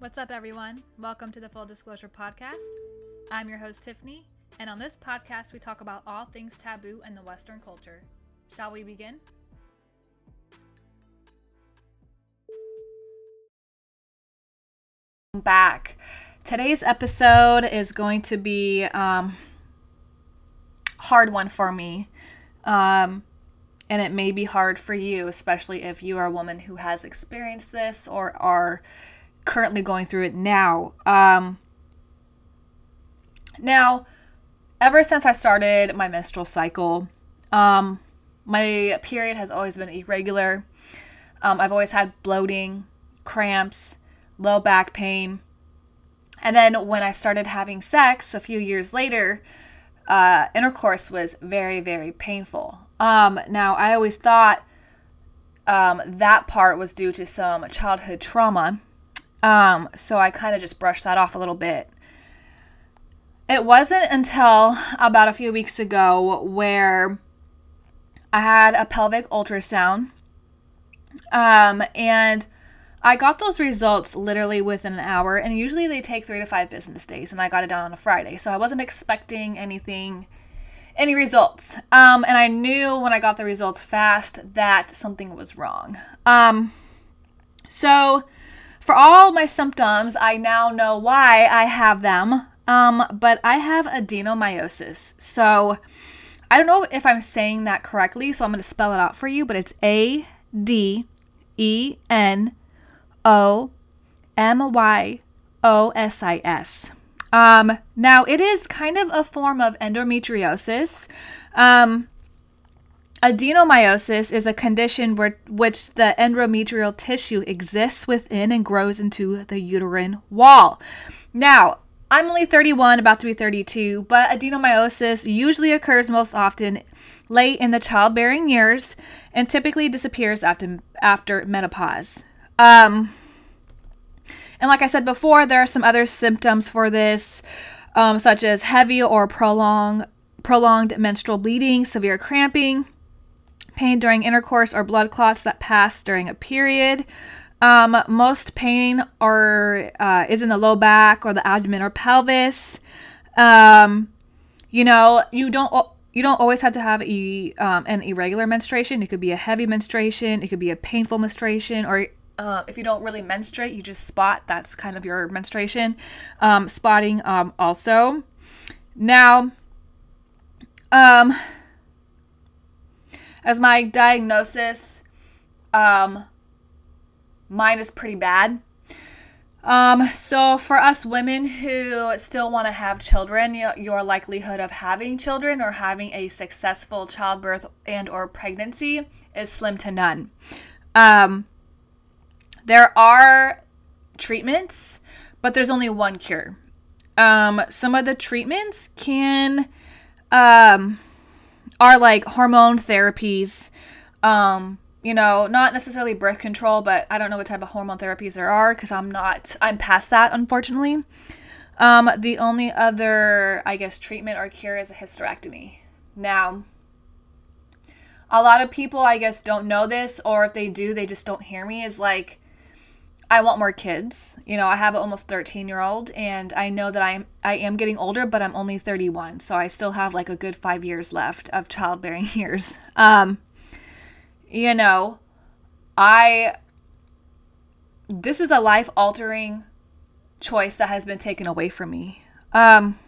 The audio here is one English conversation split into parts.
What's up, everyone? Welcome to the Full Disclosure Podcast. I'm your host, Tiffany, and on this podcast, we talk about all things taboo in the Western culture. Shall we begin? Back. Today's episode is going to be um, hard one for me. Um, and it may be hard for you, especially if you are a woman who has experienced this or are currently going through it now. Um, now, ever since I started my menstrual cycle, um, my period has always been irregular. Um, I've always had bloating, cramps, low back pain. And then when I started having sex a few years later, uh, intercourse was very, very painful. Um, now, I always thought um, that part was due to some childhood trauma. Um, so I kind of just brushed that off a little bit. It wasn't until about a few weeks ago where I had a pelvic ultrasound. Um, and I got those results literally within an hour, and usually they take three to five business days, and I got it done on a Friday. So I wasn't expecting anything, any results. Um, and I knew when I got the results fast that something was wrong. Um, so for all my symptoms, I now know why I have them. Um, but I have adenomyosis. So I don't know if I'm saying that correctly, so I'm going to spell it out for you, but it's A D E N O M Y O S I S. Um, now, it is kind of a form of endometriosis. Um, adenomyosis is a condition where which the endometrial tissue exists within and grows into the uterine wall. Now, I'm only 31, about to be 32, but adenomyosis usually occurs most often late in the childbearing years and typically disappears after after menopause. Um, and like I said before, there are some other symptoms for this, um, such as heavy or prolonged prolonged menstrual bleeding, severe cramping, pain during intercourse, or blood clots that pass during a period. Um, most pain are uh, is in the low back or the abdomen or pelvis. Um, you know, you don't you don't always have to have a um, an irregular menstruation. It could be a heavy menstruation. It could be a painful menstruation, or uh, if you don't really menstruate, you just spot. That's kind of your menstruation. Um, spotting um, also. Now, um, as my diagnosis, um, mine is pretty bad. Um, so for us women who still want to have children, your likelihood of having children or having a successful childbirth and or pregnancy is slim to none. Um, there are treatments, but there's only one cure. Um, some of the treatments can um, are like hormone therapies. Um, you know, not necessarily birth control, but I don't know what type of hormone therapies there are because I'm not, I'm past that, unfortunately. Um, the only other, I guess, treatment or cure is a hysterectomy. Now, a lot of people, I guess, don't know this, or if they do, they just don't hear me. Is like, I want more kids. You know, I have an almost 13 year old, and I know that I'm I am getting older, but I'm only 31, so I still have like a good five years left of childbearing years. Um, you know, I this is a life altering choice that has been taken away from me. Um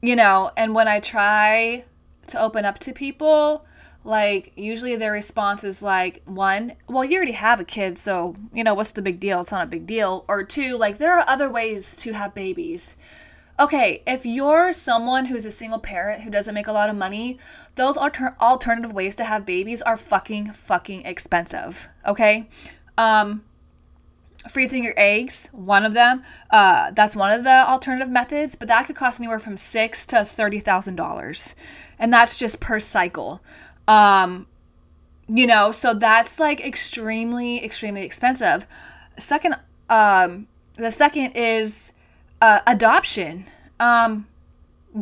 you know, and when I try to open up to people, like usually their response is like one, well, you already have a kid, so you know, what's the big deal? It's not a big deal. Or two, like there are other ways to have babies okay, if you're someone who's a single parent who doesn't make a lot of money, those alter- alternative ways to have babies are fucking fucking expensive. Okay, um, freezing your eggs, one of them. Uh, that's one of the alternative methods, but that could cost anywhere from six to thirty thousand dollars, and that's just per cycle. Um, you know, so that's like extremely, extremely expensive. Second, um, the second is uh, adoption. Um,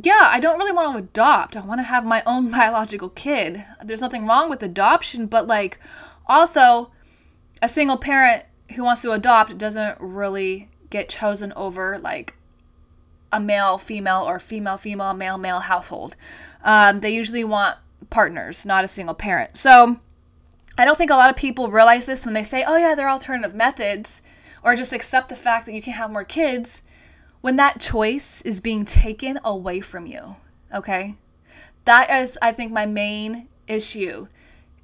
yeah, I don't really want to adopt. I want to have my own biological kid. There's nothing wrong with adoption, but like, also, a single parent who wants to adopt doesn't really get chosen over like a male female or female female male male household. Um, they usually want partners, not a single parent. So I don't think a lot of people realize this when they say, "Oh yeah, they're alternative methods," or just accept the fact that you can have more kids when that choice is being taken away from you. Okay, that is, I think, my main issue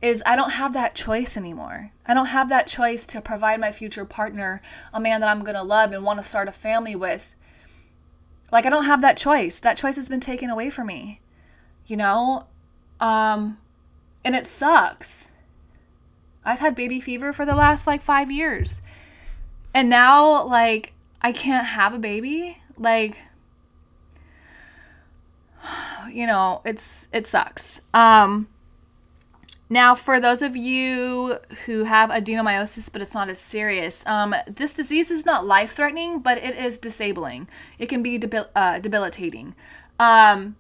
is I don't have that choice anymore. I don't have that choice to provide my future partner a man that I'm going to love and want to start a family with. Like I don't have that choice. That choice has been taken away from me. You know? Um and it sucks. I've had baby fever for the last like 5 years. And now like I can't have a baby. Like you know, it's it sucks. Um now, for those of you who have adenomyosis, but it's not as serious, um, this disease is not life threatening, but it is disabling. It can be debil- uh, debilitating. Um,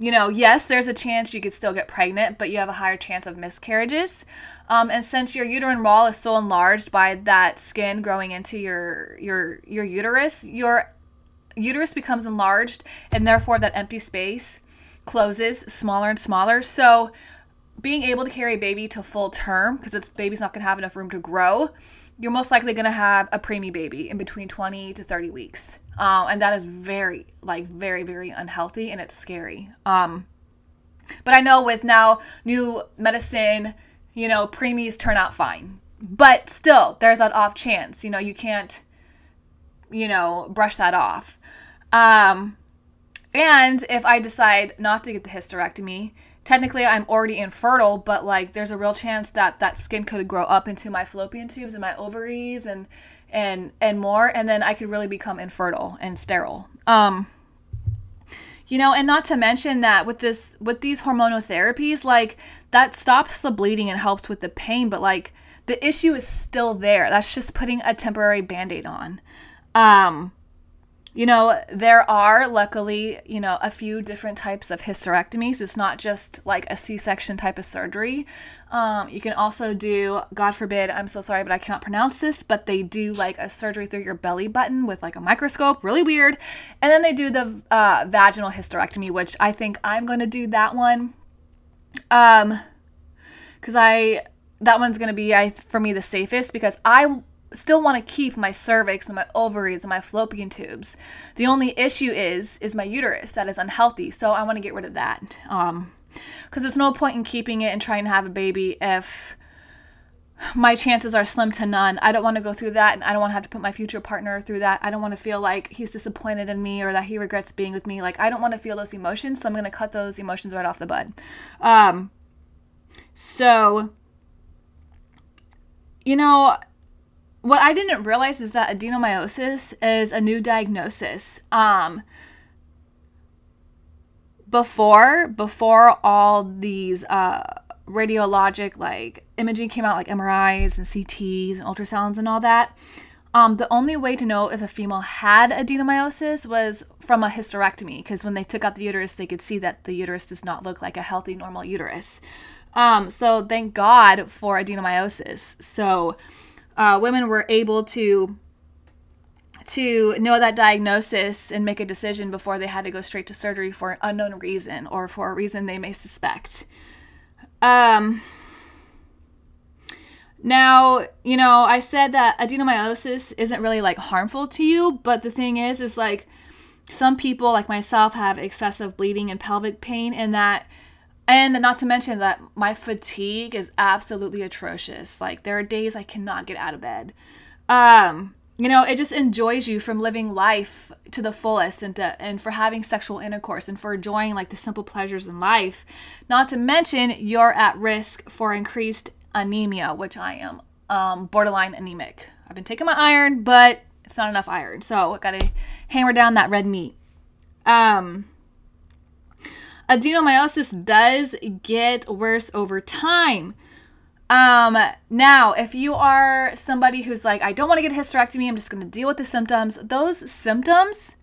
you know, yes, there's a chance you could still get pregnant, but you have a higher chance of miscarriages. Um, and since your uterine wall is so enlarged by that skin growing into your your your uterus, your uterus becomes enlarged, and therefore that empty space closes smaller and smaller. So being able to carry a baby to full term because its baby's not going to have enough room to grow you're most likely going to have a preemie baby in between 20 to 30 weeks. Um, and that is very like very very unhealthy and it's scary. Um, but i know with now new medicine you know preemies turn out fine. But still there's that off chance you know you can't you know brush that off. Um, and if i decide not to get the hysterectomy technically I'm already infertile, but like there's a real chance that that skin could grow up into my fallopian tubes and my ovaries and and and more and then I could really become infertile and sterile. Um you know, and not to mention that with this with these hormonal therapies like that stops the bleeding and helps with the pain, but like the issue is still there. That's just putting a temporary band-aid on. Um you know, there are luckily, you know, a few different types of hysterectomies. It's not just like a C section type of surgery. Um, you can also do, God forbid, I'm so sorry, but I cannot pronounce this, but they do like a surgery through your belly button with like a microscope, really weird. And then they do the uh, vaginal hysterectomy, which I think I'm going to do that one. Um, because I, that one's going to be, I, for me, the safest because I still want to keep my cervix and my ovaries and my fallopian tubes. The only issue is is my uterus that is unhealthy. So I want to get rid of that. Um cuz there's no point in keeping it and trying to have a baby if my chances are slim to none. I don't want to go through that and I don't want to have to put my future partner through that. I don't want to feel like he's disappointed in me or that he regrets being with me. Like I don't want to feel those emotions, so I'm going to cut those emotions right off the bud. Um so you know, what I didn't realize is that adenomyosis is a new diagnosis. Um, before before all these uh, radiologic like imaging came out, like MRIs and CTs and ultrasounds and all that. Um, the only way to know if a female had adenomyosis was from a hysterectomy, because when they took out the uterus, they could see that the uterus does not look like a healthy, normal uterus. Um, so thank God for adenomyosis. So uh, women were able to to know that diagnosis and make a decision before they had to go straight to surgery for an unknown reason or for a reason they may suspect. Um, now, you know, I said that adenomyosis isn't really like harmful to you, but the thing is, is like some people, like myself, have excessive bleeding and pelvic pain, and that and not to mention that my fatigue is absolutely atrocious. Like there are days I cannot get out of bed. Um, you know, it just enjoys you from living life to the fullest and to, and for having sexual intercourse and for enjoying like the simple pleasures in life. Not to mention you're at risk for increased anemia, which I am um, borderline anemic. I've been taking my iron, but it's not enough iron. So I gotta hammer down that red meat. Um, adenomyosis does get worse over time. Um, now, if you are somebody who's like, I don't want to get a hysterectomy, I'm just going to deal with the symptoms, those symptoms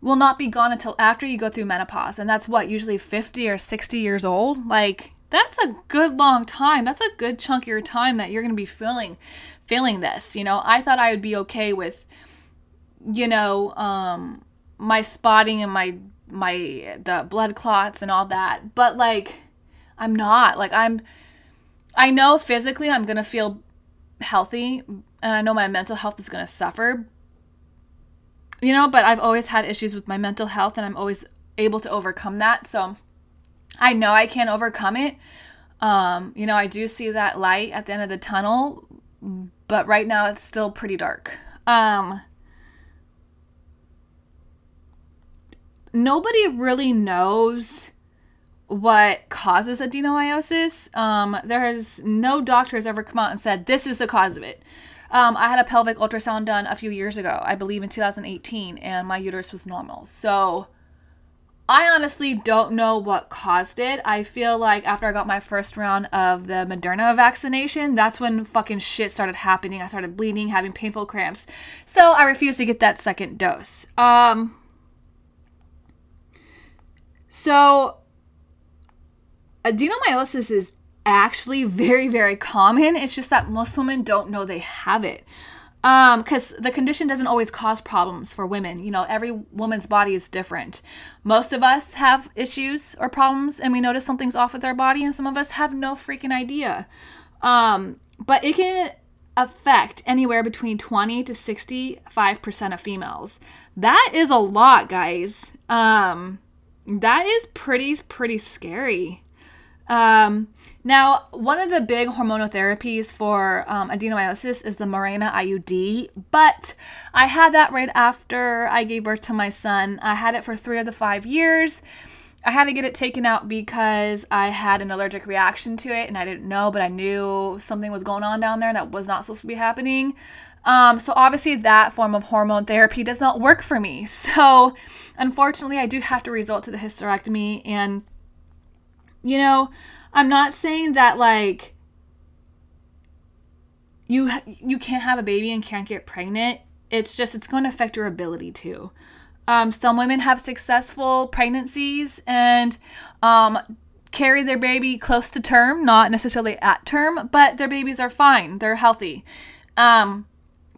will not be gone until after you go through menopause. And that's what, usually 50 or 60 years old? Like, that's a good long time. That's a good chunk of your time that you're going to be feeling feeling this. You know, I thought I would be okay with you know, um my spotting and my my the blood clots and all that. But like I'm not. Like I'm I know physically I'm going to feel healthy and I know my mental health is going to suffer. You know, but I've always had issues with my mental health and I'm always able to overcome that. So I know I can overcome it. Um, you know, I do see that light at the end of the tunnel, but right now it's still pretty dark. Um, nobody really knows what causes adenomyosis. Um, there has no doctor has ever come out and said this is the cause of it. Um, I had a pelvic ultrasound done a few years ago, I believe in 2018, and my uterus was normal. So I honestly don't know what caused it. I feel like after I got my first round of the Moderna vaccination, that's when fucking shit started happening. I started bleeding, having painful cramps. So I refused to get that second dose. Um So adenomyosis is actually very very common. It's just that most women don't know they have it. Um because the condition doesn't always cause problems for women. You know every woman's body is different. Most of us have issues or problems and we notice something's off with our body and some of us have no freaking idea. Um but it can affect anywhere between 20 to 65% of females. That is a lot guys. Um that is pretty pretty scary um now, one of the big hormonal therapies for um, adenomyosis is the Mirena IUD, but I had that right after I gave birth to my son. I had it for three of the five years. I had to get it taken out because I had an allergic reaction to it and I didn't know, but I knew something was going on down there that was not supposed to be happening. Um, so, obviously, that form of hormone therapy does not work for me. So, unfortunately, I do have to resort to the hysterectomy. And, you know, I'm not saying that like you you can't have a baby and can't get pregnant. It's just it's going to affect your ability to. Um, some women have successful pregnancies and um, carry their baby close to term, not necessarily at term, but their babies are fine. They're healthy. Um,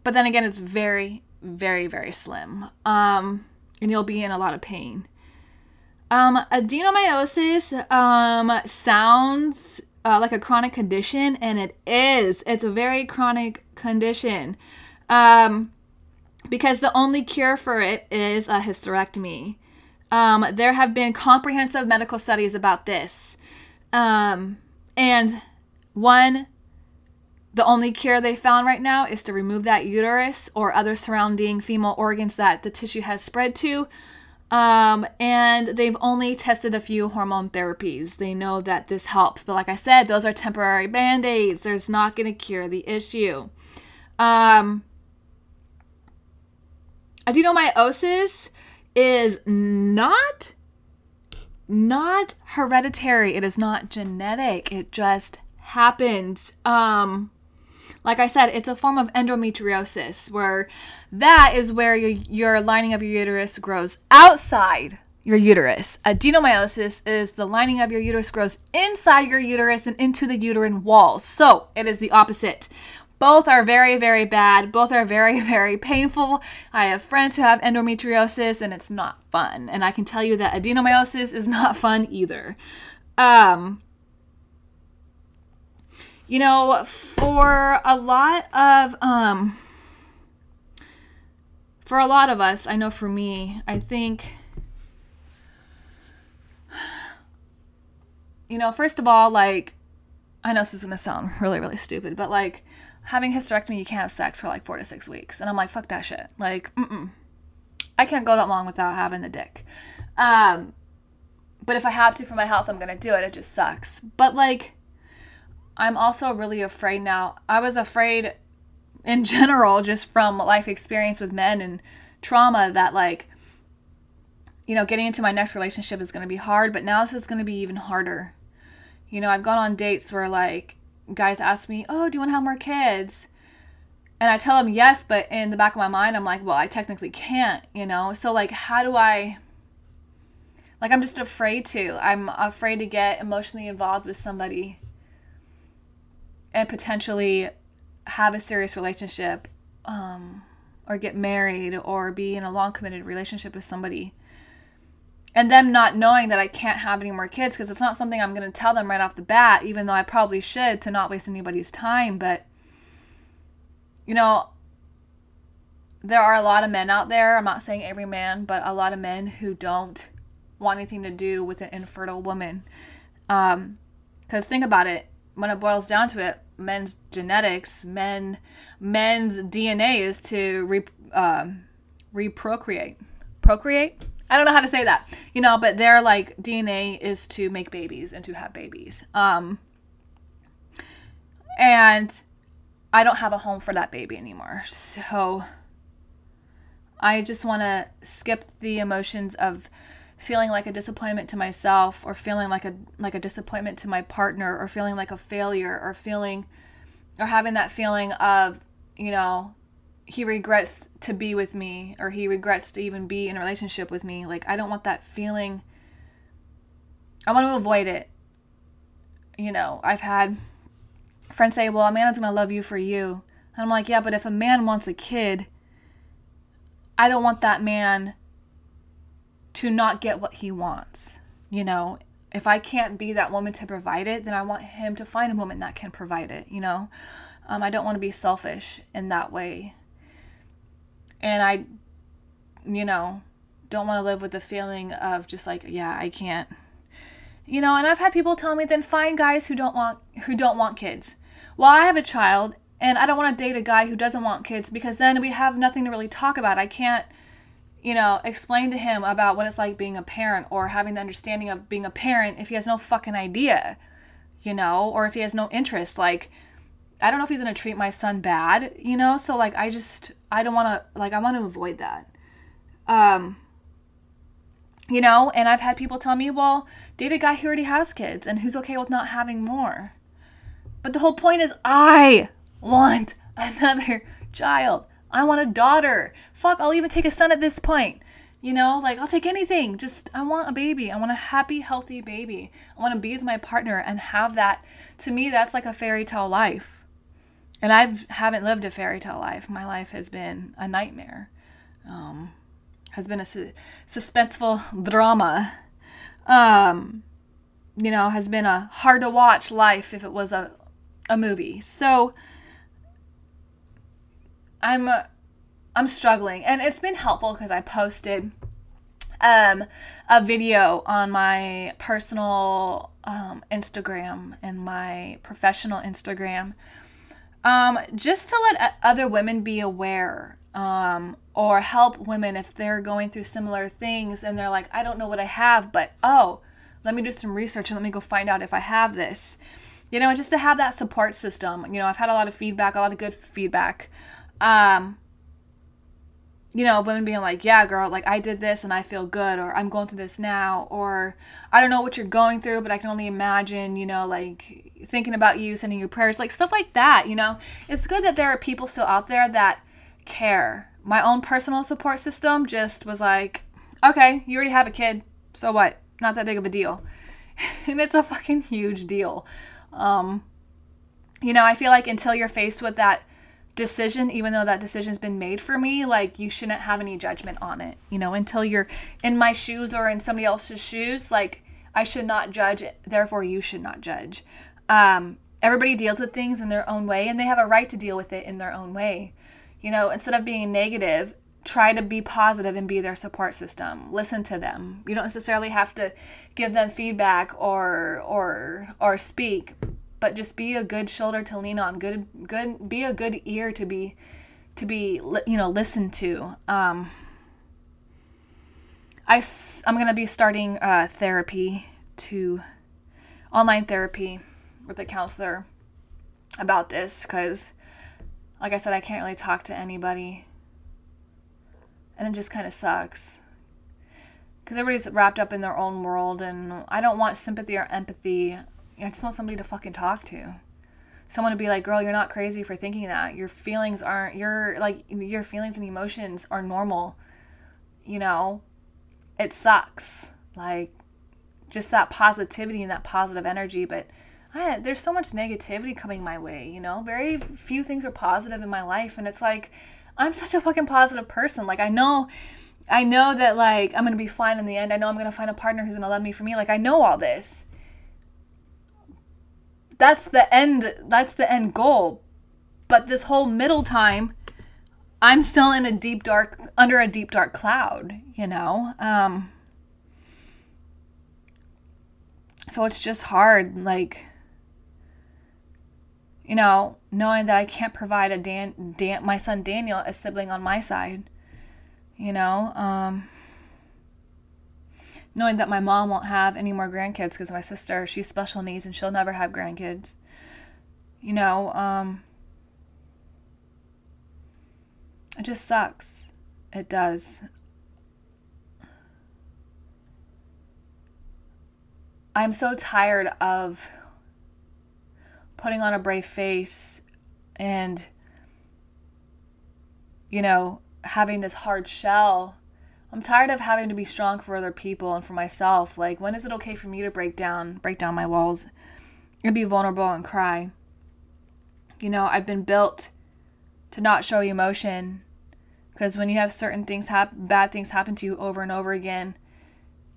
but then again, it's very, very, very slim. Um, and you'll be in a lot of pain. Um, adenomyosis um, sounds uh, like a chronic condition, and it is. It's a very chronic condition um, because the only cure for it is a hysterectomy. Um, there have been comprehensive medical studies about this. Um, and one, the only cure they found right now is to remove that uterus or other surrounding female organs that the tissue has spread to um, and they've only tested a few hormone therapies. They know that this helps, but like I said, those are temporary band aids. There's not going to cure the issue. Um, adenomyosis is not not hereditary. It is not genetic. It just happens. Um, like I said, it's a form of endometriosis where that is where your, your lining of your uterus grows outside your uterus. Adenomyosis is the lining of your uterus grows inside your uterus and into the uterine walls. So it is the opposite. Both are very, very bad. Both are very, very painful. I have friends who have endometriosis and it's not fun. And I can tell you that adenomyosis is not fun either. Um, you know, for a lot of um for a lot of us, I know for me, I think you know, first of all, like I know this is gonna sound really, really stupid, but like having hysterectomy, you can't have sex for like four to six weeks, and I'm like, fuck that shit. Like, mm-mm. I can't go that long without having the dick. Um, but if I have to for my health, I'm gonna do it. It just sucks. But like, I'm also really afraid now. I was afraid in general, just from life experience with men and trauma, that like, you know, getting into my next relationship is going to be hard, but now this is going to be even harder. You know, I've gone on dates where like guys ask me, Oh, do you want to have more kids? And I tell them yes, but in the back of my mind, I'm like, Well, I technically can't, you know? So, like, how do I Like I'm just afraid to. I'm afraid to get emotionally involved with somebody and potentially have a serious relationship um, or get married or be in a long committed relationship with somebody and them not knowing that I can't have any more kids because it's not something I'm going to tell them right off the bat, even though I probably should to not waste anybody's time. But, you know, there are a lot of men out there, I'm not saying every man, but a lot of men who don't want anything to do with an infertile woman. Because um, think about it, when it boils down to it, men's genetics, men, men's DNA is to re, um, reprocreate. Procreate? I don't know how to say that, you know, but their like DNA is to make babies and to have babies. Um, and I don't have a home for that baby anymore. So I just want to skip the emotions of feeling like a disappointment to myself or feeling like a like a disappointment to my partner or feeling like a failure or feeling or having that feeling of, you know, he regrets to be with me or he regrets to even be in a relationship with me. Like I don't want that feeling. I want to avoid it. You know, I've had friends say, "Well, a man is going to love you for you." And I'm like, "Yeah, but if a man wants a kid, I don't want that man to not get what he wants. You know, if I can't be that woman to provide it, then I want him to find a woman that can provide it, you know? Um, I don't want to be selfish in that way and I, you know, don't want to live with the feeling of just like, yeah, I can't. You know, and I've had people tell me then find guys who don't want who don't want kids. Well, I have a child and I don't want to date a guy who doesn't want kids because then we have nothing to really talk about. I can't, you know, explain to him about what it's like being a parent or having the understanding of being a parent if he has no fucking idea, you know, or if he has no interest. Like, I don't know if he's gonna treat my son bad, you know. So like, I just I don't want to like I want to avoid that. Um, you know, and I've had people tell me, well, date a guy who already has kids and who's okay with not having more. But the whole point is, I want another child. I want a daughter. Fuck, I'll even take a son at this point. You know, like I'll take anything. Just I want a baby. I want a happy, healthy baby. I want to be with my partner and have that. To me, that's like a fairy tale life and I haven't lived a fairy tale life. My life has been a nightmare, um, has been a su- suspenseful drama. Um, you know, has been a hard to watch life if it was a a movie. So I'm I'm struggling, and it's been helpful because I posted um, a video on my personal um, Instagram and my professional Instagram um, just to let other women be aware um, or help women if they're going through similar things and they're like, I don't know what I have, but oh, let me do some research and let me go find out if I have this. You know, just to have that support system. You know, I've had a lot of feedback, a lot of good feedback. Um, you know, women being like, yeah, girl, like I did this and I feel good, or I'm going through this now, or I don't know what you're going through, but I can only imagine, you know, like thinking about you, sending you prayers, like stuff like that, you know. It's good that there are people still out there that care. My own personal support system just was like, okay, you already have a kid, so what? Not that big of a deal. and it's a fucking huge deal. Um, you know, I feel like until you're faced with that decision, even though that decision's been made for me, like you shouldn't have any judgment on it, you know, until you're in my shoes or in somebody else's shoes. Like I should not judge, therefore you should not judge. Um, everybody deals with things in their own way and they have a right to deal with it in their own way. You know, instead of being negative, try to be positive and be their support system. Listen to them. You don't necessarily have to give them feedback or or or speak, but just be a good shoulder to lean on good good be a good ear to be to be you know listened to. Um I, i'm going to be starting uh, therapy to online therapy with a counselor about this because like i said i can't really talk to anybody. And it just kind of sucks. Because everybody's wrapped up in their own world and i don't want sympathy or empathy I just want somebody to fucking talk to. Someone to be like, girl, you're not crazy for thinking that. Your feelings aren't, your, like, your feelings and emotions are normal. You know, it sucks. Like just that positivity and that positive energy, but I, there's so much negativity coming my way, you know? Very few things are positive in my life and it's like I'm such a fucking positive person. Like I know I know that like I'm to be fine in the end. I know I'm to find a partner who's to love me for me. Like I know all this. That's the end that's the end goal. But this whole middle time I'm still in a deep dark under a deep dark cloud, you know? Um so it's just hard like you know, knowing that I can't provide a Dan, Dan my son Daniel a sibling on my side you know um, knowing that my mom won't have any more grandkids because my sister she's special needs and she'll never have grandkids you know um, it just sucks it does i'm so tired of putting on a brave face and you know having this hard shell. I'm tired of having to be strong for other people and for myself. Like, when is it okay for me to break down, break down my walls and be vulnerable and cry? You know, I've been built to not show emotion because when you have certain things happen, bad things happen to you over and over again,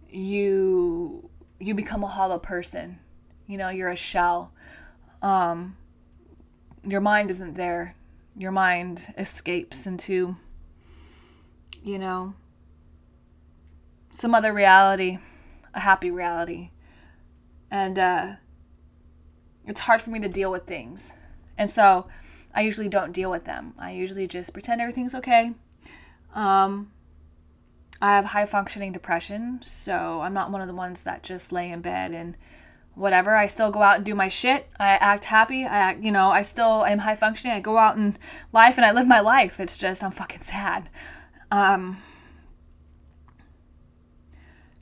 you you become a hollow person. You know, you're a shell. Um, your mind isn't there. Your mind escapes into you know, some other reality, a happy reality. And uh, it's hard for me to deal with things. And so I usually don't deal with them. I usually just pretend everything's okay. Um, I have high functioning depression, so I'm not one of the ones that just lay in bed and whatever. I still go out and do my shit. I act happy. I act, you know, I still am high functioning. I go out in life and I live my life. It's just I'm fucking sad. Um,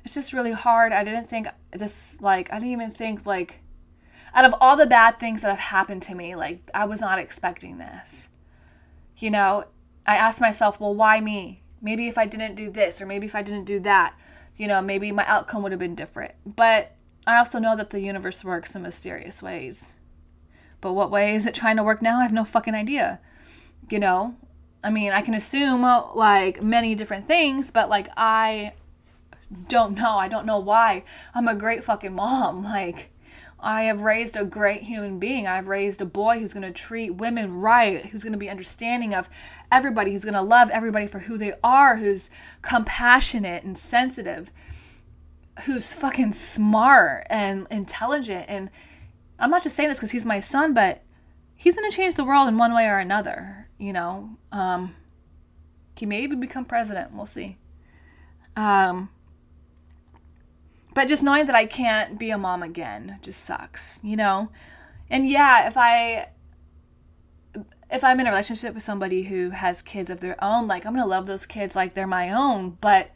it's just really hard. I didn't think this, like, I didn't even think, like, out of all the bad things that have happened to me, like, I was not expecting this. You know, I asked myself, well, why me? Maybe if I didn't do this, or maybe if I didn't do that, you know, maybe my outcome would have been different. But I also know that the universe works in mysterious ways. But what way is it trying to work now? I have no fucking idea. You know, I mean, I can assume like many different things, but like I don't know. I don't know why. I'm a great fucking mom. Like I have raised a great human being. I've raised a boy who's going to treat women right, who's going to be understanding of everybody, who's going to love everybody for who they are, who's compassionate and sensitive, who's fucking smart and intelligent. And I'm not just saying this because he's my son, but he's going to change the world in one way or another, you know. Um, he may even become president. We'll see. Um, but just knowing that I can't be a mom again just sucks, you know. And yeah, if I if I'm in a relationship with somebody who has kids of their own, like I'm going to love those kids like they're my own, but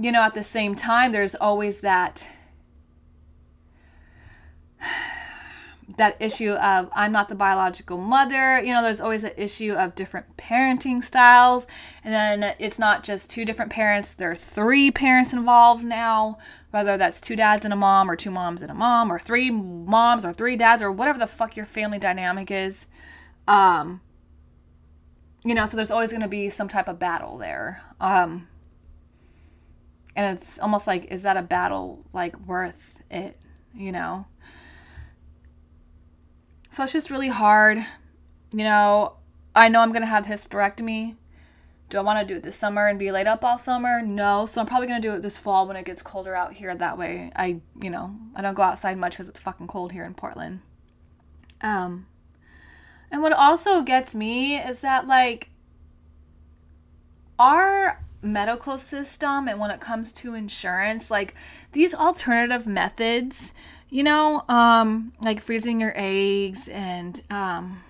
you know, at the same time there's always that that issue of I'm not the biological mother. You know, there's always an issue of different parenting styles. And then it's not just two different parents, there are three parents involved now, whether that's two dads and a mom, or two moms and a mom, or three moms, or three dads, or whatever the fuck your family dynamic is. Um, you know, so there's always going to be some type of battle there. Um, and it's almost like, is that a battle like worth it? You know? So it's just really hard. You know, I know I'm going to have hysterectomy. Do I want to do it this summer and be laid up all summer? No. So I'm probably going to do it this fall when it gets colder out here. That way I, you know, I don't go outside much because it's fucking cold here in Portland. Um, and what also gets me is that, like, our medical system and when it comes to insurance, like, these alternative methods you know, um, like freezing your eggs and um,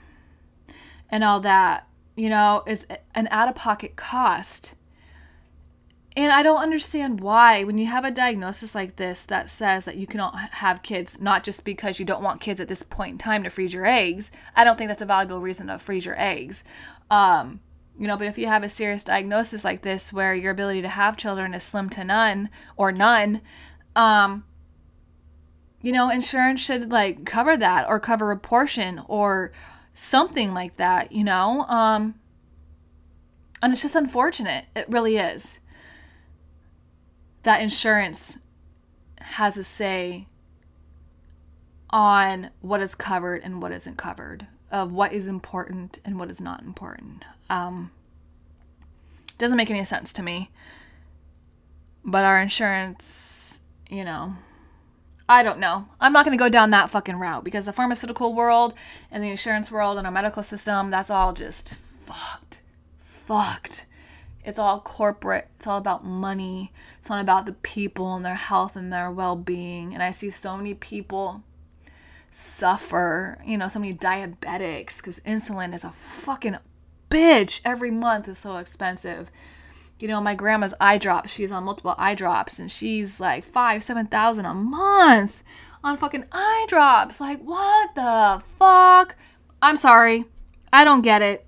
and all that, you know, is an out of pocket cost. And I don't understand why, when you have a diagnosis like this that says that you cannot have kids, not just because you don't want kids at this point in time to freeze your eggs. I don't think that's a valuable reason to freeze your eggs. Um, You know, but if you have a serious diagnosis like this where your ability to have children is slim to none or none, um, you know, insurance should like cover that or cover a portion or something like that, you know? Um, and it's just unfortunate. It really is. That insurance has a say on what is covered and what isn't covered, of what is important and what is not important. Um, doesn't make any sense to me. But our insurance, you know, I don't know. I'm not going to go down that fucking route because the pharmaceutical world and the insurance world and our medical system, that's all just fucked. Fucked. It's all corporate. It's all about money. It's not about the people and their health and their well being. And I see so many people suffer, you know, so many diabetics because insulin is a fucking bitch. Every month is so expensive. You know, my grandma's eye drops. She's on multiple eye drops and she's like five, seven thousand a month on fucking eye drops. Like, what the fuck? I'm sorry. I don't get it.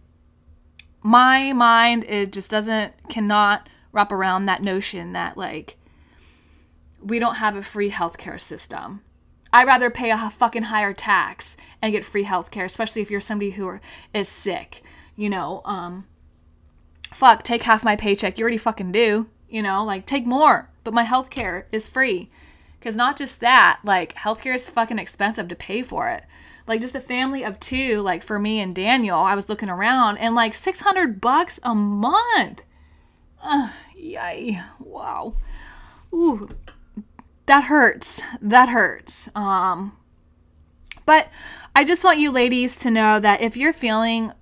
My mind it just doesn't cannot wrap around that notion that like we don't have a free healthcare system. I'd rather pay a fucking higher tax and get free healthcare, especially if you're somebody who are, is sick. You know, um, fuck, take half my paycheck. You already fucking do. You know, like take more, but my healthcare is free. Because not just that, like healthcare is fucking expensive to pay for it. Like just a family of two, like for me and Daniel, I was looking around and like 600 bucks a month. Uh, yay. Wow. Ooh, that hurts. That hurts. Um, but I just want you ladies to know that if you're feeling,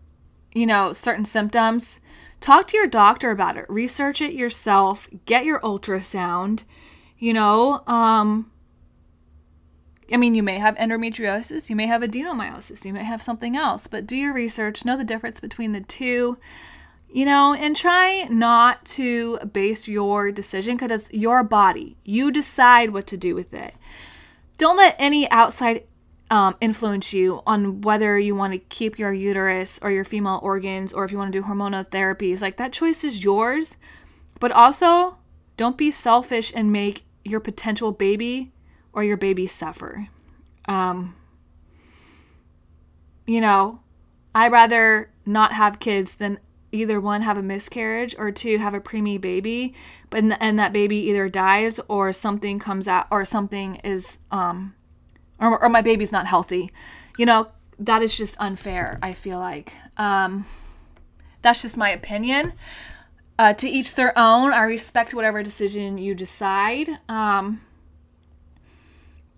you know, certain symptoms, talk to your doctor about it. Research it yourself. Get your ultrasound. You know, um, I mean, you may have endometriosis, you may have adenomyosis, you may have something else, but do your research, know the difference between the two you know, and try not to base your decision because it's your body. You decide what to do with it. Don't let any outside um, influence you on whether you want to keep your uterus or your female organs or if you want to do hormonal therapies. Like that choice is yours. But also, don't be selfish and make your potential baby or your baby suffer. Um, you know, I'd rather not have kids than either one have a miscarriage or two have a preemie baby but and that baby either dies or something comes out or something is um or, or my baby's not healthy. You know that is just unfair i feel like. Um that's just my opinion. Uh, to each their own. I respect whatever decision you decide. Um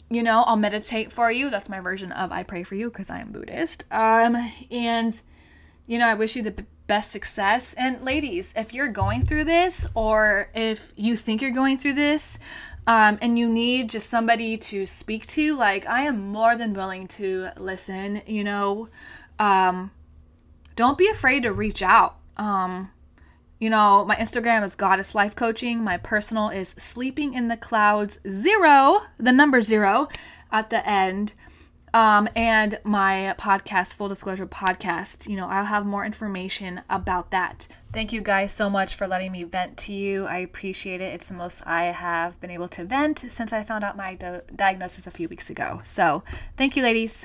you know i'll meditate for you. That's my version of i pray for you because i am buddhist. Um and you know i wish you the best success. And ladies, if you're going through this or if you think you're going through this, um, and you need just somebody to speak to, like I am more than willing to listen, you know. Um, don't be afraid to reach out. Um, you know, my Instagram is Goddess Life Coaching. My personal is Sleeping in the Clouds Zero, the number zero at the end. Um, and my podcast, Full Disclosure Podcast, you know, I'll have more information about that. Thank you guys so much for letting me vent to you. I appreciate it. It's the most I have been able to vent since I found out my do- diagnosis a few weeks ago. So, thank you, ladies.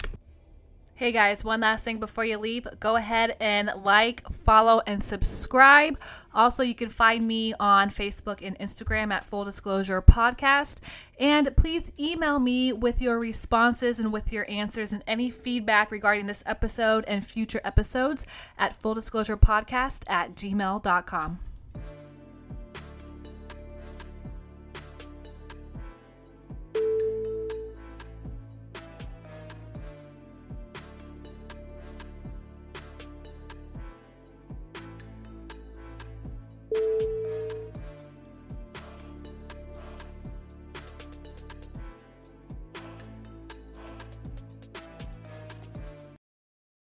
Hey guys, one last thing before you leave. Go ahead and like, follow, and subscribe. Also, you can find me on Facebook and Instagram at Full Disclosure Podcast. And please email me with your responses and with your answers and any feedback regarding this episode and future episodes at Full Disclosure Podcast at gmail.com.